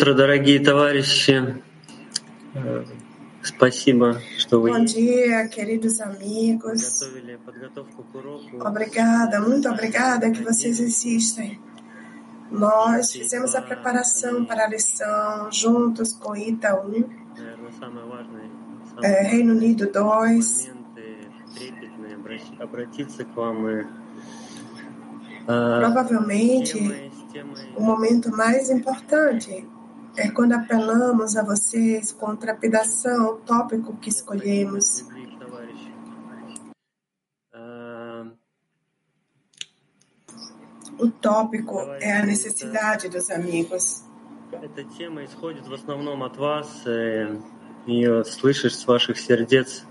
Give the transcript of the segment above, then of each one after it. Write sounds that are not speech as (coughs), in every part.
Доброе утро, дорогие товарищи. Э, Спасибо, что вы Bom dia, queridos amigos. готовили подготовку к уроку. Obrigada, muito obrigada que vocês existem. Nós fizemos a preparação para a lição juntos com Ita 1, Наверное, самое важное, самый eh, Reino Unido 2. моменты трепетные, обращ- обратиться к вам и э, Provavelmente, темой, с темой o momento mais importante é quando apelamos a vocês com trepidação o tópico que escolhemos. любви к товарищу. Э, O tópico é a necessidade dos amigos. Эта тема исходит в основном от вас, э, ее слышишь с ваших сердец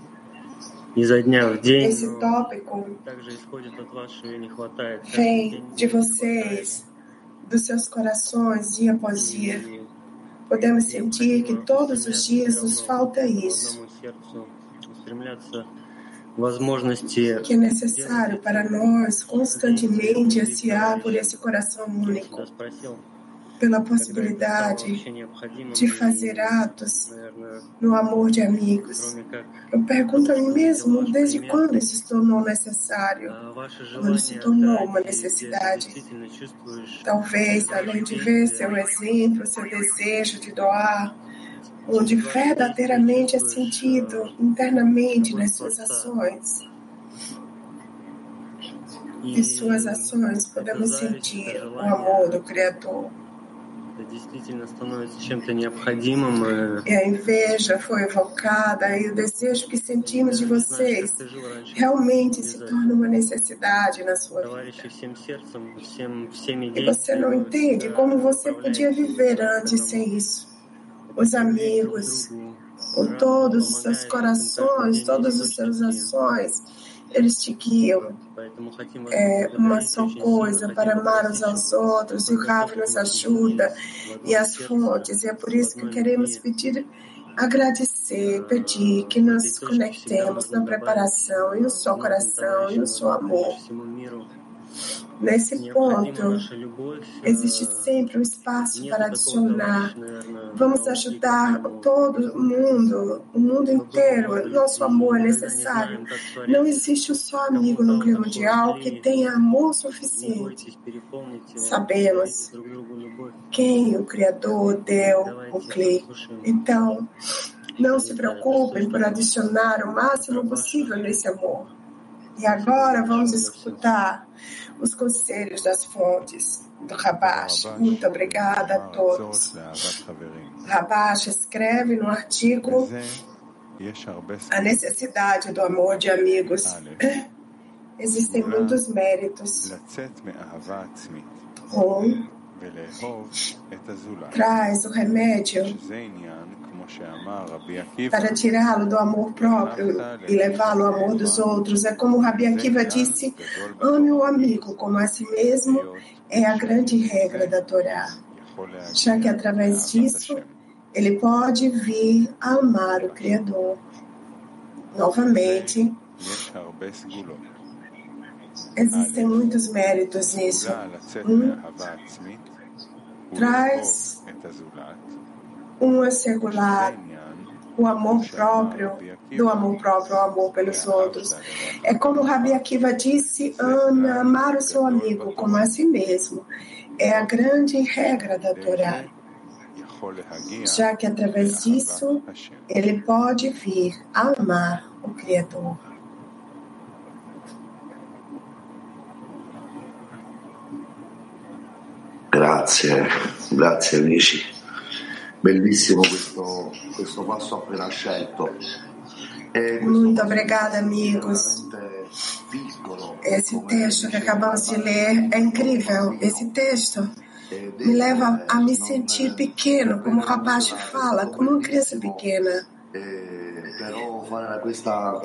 изо дня в день, Esse но tópico также исходит от вас, что ее не хватает. Каждый vem день de не хватает. vocês, dos seus corações, dia após dia. Podemos sentir que todos os dias nos falta isso. Que é necessário para nós constantemente ansiar por esse coração único pela possibilidade de fazer atos no amor de amigos. Eu pergunto a mim mesmo desde quando isso se tornou necessário, quando se tornou uma necessidade. Talvez, além de ver seu exemplo, seu desejo de doar, onde verdadeiramente é sentido internamente nas suas ações. Em suas ações podemos sentir o amor do Criador. E é a inveja foi evocada e o desejo que sentimos de vocês realmente se torna uma necessidade na sua vida. E você não entende como você podia viver antes sem isso. Os amigos, com todos os seus corações, todas as suas ações eles te guiam. É uma só coisa para amar uns aos outros, e o Rafa nos ajuda, e as fontes, e é por isso que queremos pedir, agradecer, pedir que nos conectemos na preparação, e no só coração, e no só amor. Nesse ponto, existe sempre um espaço para adicionar. Vamos ajudar todo mundo, o mundo inteiro. Nosso amor é necessário. Não existe um só amigo no clima mundial que tenha amor suficiente. Sabemos quem o Criador deu o clima. Então, não se preocupem por adicionar o máximo possível nesse amor. E agora vamos escutar os conselhos das fontes do Rabash. Muito obrigada a todos. Rabash escreve no artigo a necessidade do amor de amigos. (coughs) Existem muitos méritos. Um traz o remédio para tirá-lo do amor próprio e levá-lo ao amor dos outros. É como Rabi Akiva disse: ame o amigo como a si mesmo, é a grande regra da Torá. Já que através disso ele pode vir a amar o Criador. Novamente, existem muitos méritos nisso. Um traz um assegurar o amor próprio, do amor próprio ao amor pelos outros. É como Rabi Akiva disse, ama, amar o seu amigo como a si mesmo. É a grande regra da Torá. Já que através disso ele pode vir a amar o Criador. Grazie, grazie amici. Bellissimo questo, questo passo appena scelto. Muito obrigada, amigos. Esse texto que acabamos de ler é incrível. Esse texto me leva a me sentir pequeno, como o rapaz fala, como uma criança pequena.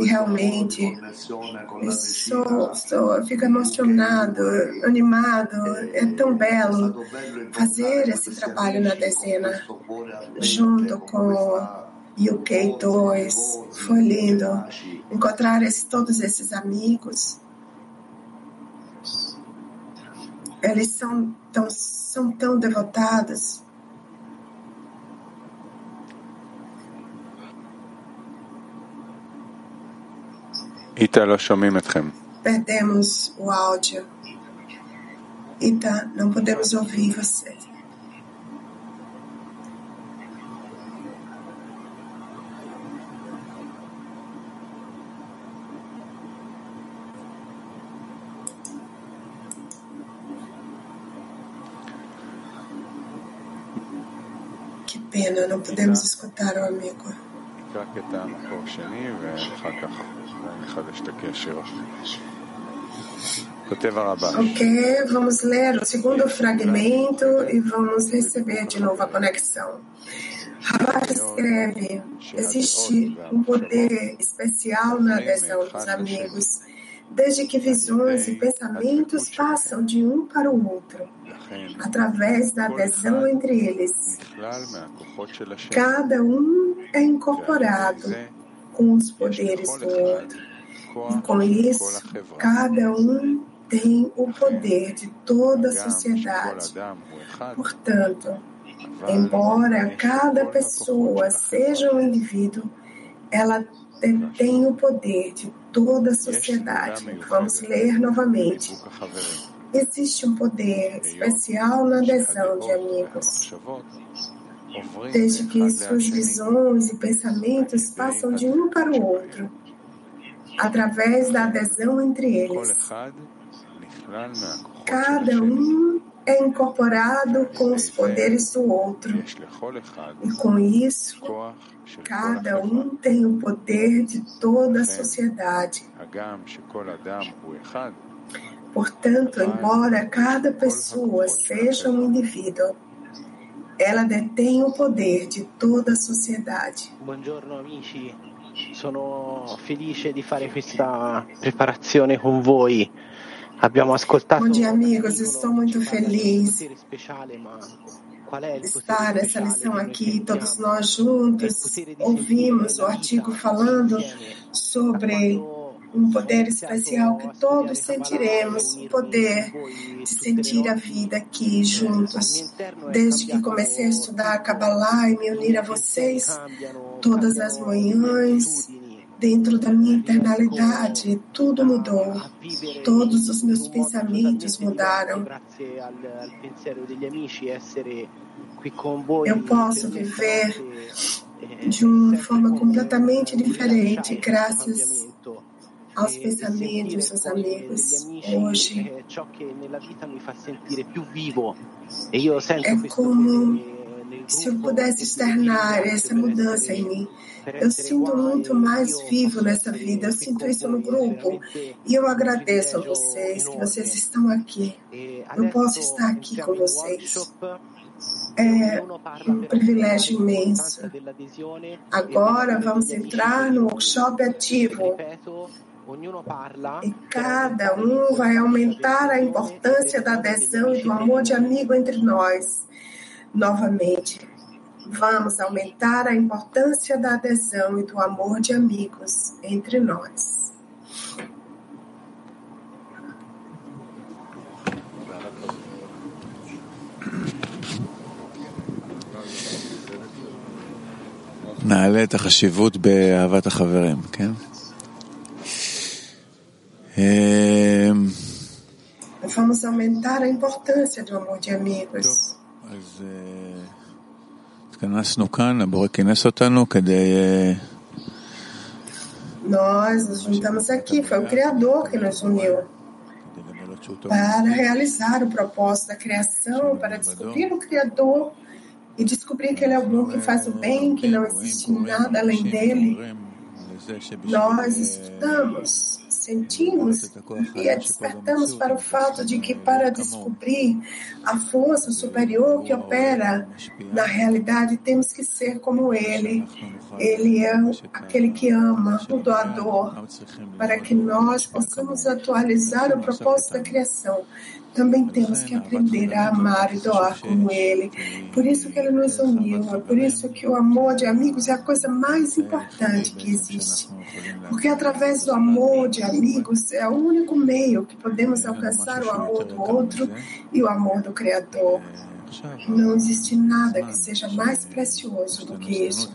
Realmente eu fico emocionado, animado. É tão belo fazer esse trabalho na dezena junto com questa UK voce, 2. voci Foi lindo encontrar esse, todos esses amigos. Eles são tão, são tão devotados Perdemos o áudio. Ita, não podemos ouvir você. Que pena, não podemos escutar o amigo. Ok, vamos ler o segundo fragmento e vamos receber de novo a conexão. Rabat escreve: existe um poder especial na adesão dos amigos, desde que visões e pensamentos passam de um para o outro, através da adesão entre eles. Cada um é incorporado com os poderes do outro. E com isso, cada um tem o poder de toda a sociedade. Portanto, embora cada pessoa seja um indivíduo, ela tem o poder de toda a sociedade. Vamos ler novamente. Existe um poder especial na adesão de amigos. Desde que suas visões e pensamentos passam de um para o outro, através da adesão entre eles. Cada um é incorporado com os poderes do outro. E com isso, cada um tem o poder de toda a sociedade. Portanto, embora cada pessoa seja um indivíduo, ela detém o poder de toda a sociedade. Buongiorno amici, sono felice di fare questa preparazione con voi. Abbiamo ascoltato Bom dia, amigos. Estou muito feliz de estar nessa lição aqui, todos nós juntos. Ouvimos o artigo falando sobre um poder especial que todos sentiremos, o poder de sentir a vida aqui juntos. Desde que comecei a estudar a Kabbalah e me unir a vocês todas as manhãs, dentro da minha internalidade, tudo mudou. Todos os meus pensamentos mudaram. Eu posso viver de uma forma completamente diferente, graças aos pensamentos dos amigos hoje. É como se eu pudesse externar essa mudança em mim. Eu sinto muito mais vivo nessa vida, eu sinto isso no grupo. E eu agradeço a vocês que vocês estão aqui. Eu posso estar aqui com vocês. É um privilégio imenso. Agora vamos entrar no workshop ativo. E cada um vai aumentar a importância da adesão e do amor de amigo entre nós. Novamente, vamos aumentar a importância da adesão e do amor de amigos entre nós. נעלה את החשיבות באהבת החברים, כן? É... Vamos aumentar a importância do amor de amigos. Nós nos juntamos aqui, foi o Criador que nos uniu para realizar o propósito da criação, para descobrir o Criador e descobrir que Ele é o bom que faz o bem, que não existe nada além dele. Nós estudamos sentimos e despertamos para o fato de que, para descobrir a força superior que opera na realidade, temos que ser como Ele. Ele é aquele que ama, o doador, para que nós possamos atualizar o propósito da criação também temos que aprender a amar e doar como Ele. Por isso que Ele nos uniu, é por isso que o amor de amigos é a coisa mais importante que existe. Porque através do amor de amigos é o único meio que podemos alcançar o amor do outro e o amor do Criador. Não existe nada que seja mais precioso do que isso.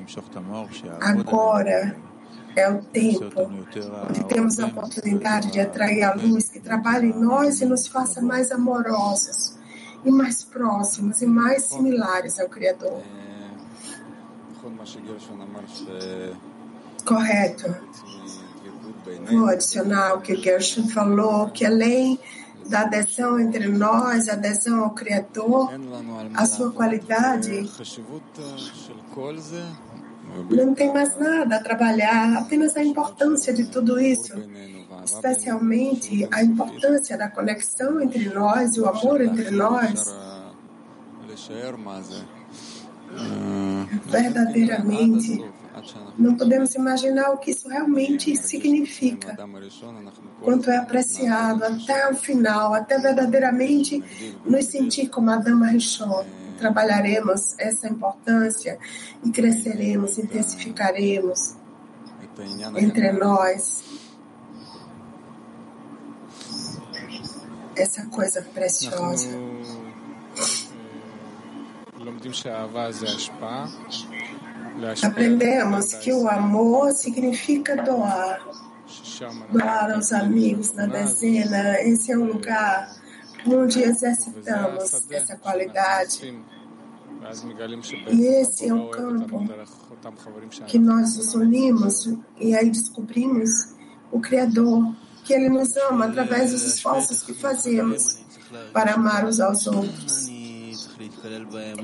Agora, É o tempo onde temos a oportunidade de atrair a luz que trabalha em nós e nos faça mais amorosos e mais próximos e mais similares ao Criador. Correto. Vou adicionar o que Gershon falou, que além da adesão entre nós, a adesão ao Criador, a sua qualidade, não tem mais nada a trabalhar, apenas a importância de tudo isso, especialmente a importância da conexão entre nós e o amor entre nós. Verdadeiramente, não podemos imaginar o que isso realmente significa, quanto é apreciado até o final, até verdadeiramente nos sentir como a Dama Rishon. Trabalharemos essa importância e cresceremos, intensificaremos entre nós essa coisa preciosa. Aprendemos que o amor significa doar. Doar aos amigos na dezena. Esse é um lugar onde exercitamos essa qualidade. E esse é o campo que nós nos unimos e aí descobrimos o Criador, que Ele nos ama através dos esforços que fazemos para amar uns aos outros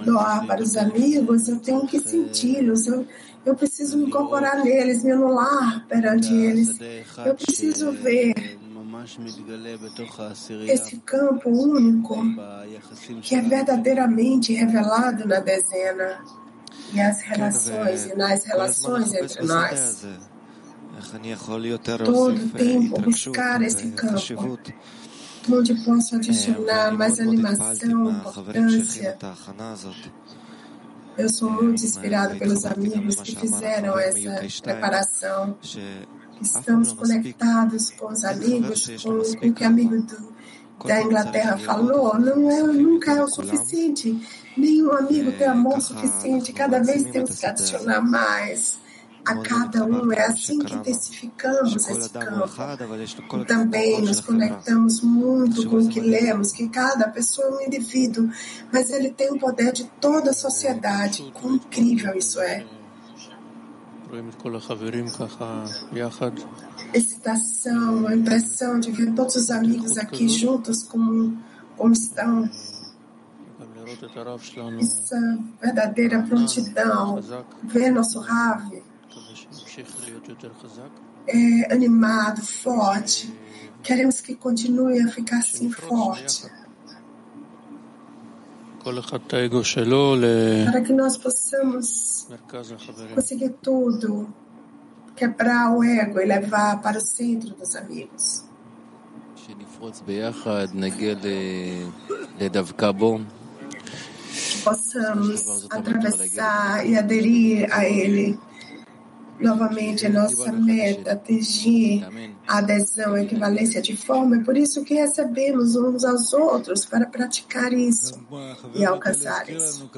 doar para os amigos, eu tenho que senti-los, eu, eu preciso me incorporar neles, me anular perante eles. Eu preciso ver esse campo único que é verdadeiramente revelado na dezena e as relações e nas relações entre nós. Todo tempo buscar esse campo onde posso adicionar mais animação, importância. Eu sou muito inspirado pelos amigos que fizeram essa preparação. Estamos conectados com os amigos, com, o que o amigo do, da Inglaterra falou. Não é, nunca é o suficiente. Nenhum amigo tem amor suficiente. Cada vez temos que adicionar mais a cada um. É assim que intensificamos esse campo. Também nos conectamos muito com o que lemos, que cada pessoa é um indivíduo, mas ele tem o poder de toda a sociedade. Quão incrível isso é! Excitação, a impressão de ver todos os amigos aqui juntos como, como estão. Essa verdadeira prontidão, ver nosso Rave é, animado, forte. Queremos que continue a ficar assim forte. Para que nós possamos conseguir tudo, quebrar o ego e levar para o centro dos amigos. Possamos atravessar e aderir a ele. Novamente a nossa meta, atingir adesão, a equivalência de forma, é por isso que recebemos uns aos outros para praticar isso e alcançar isso.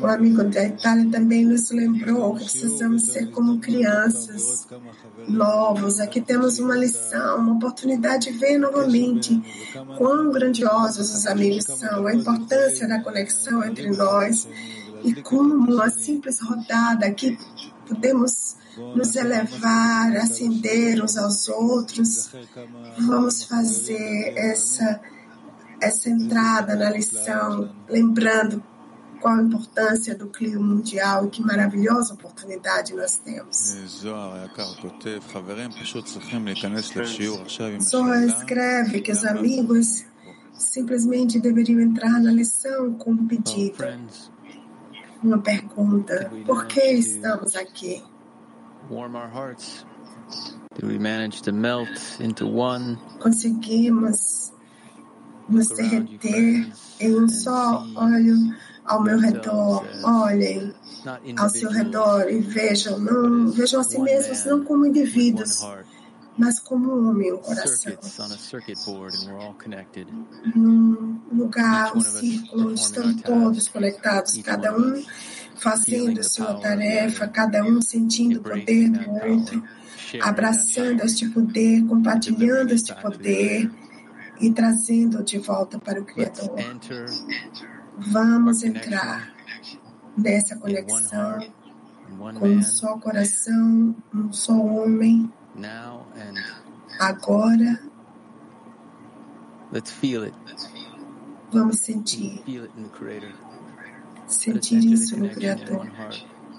O amigo da Itália também nos lembrou que precisamos ser como crianças novos. Aqui temos uma lição, uma oportunidade de ver novamente quão grandiosos os amigos são, a importância da conexão entre nós e como uma simples rodada que podemos nos elevar, acender uns aos outros, vamos fazer essa, essa entrada na lição, lembrando qual a importância do clima mundial e que maravilhosa oportunidade nós temos. Zohar escreve que os amigos simplesmente deveriam entrar na lição com um pedido uma pergunta: por que estamos aqui? Conseguimos nos derreter em um só olho ao meu redor. Olhem ao seu redor e vejam, não vejam a si mesmos não como indivíduos, mas como um homem, um coração. Num lugar, um círculo, estão todos conectados, cada um fazendo sua tarefa, cada um sentindo o poder do outro, abraçando este poder, compartilhando este poder e trazendo de volta para o Criador. Vamos entrar nessa conexão com um só coração, um só homem, agora. let's feel it. Vamos sentir, sentir isso no Criador.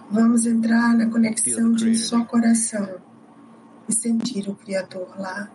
Vamos entrar na conexão de um só coração e sentir o Criador lá.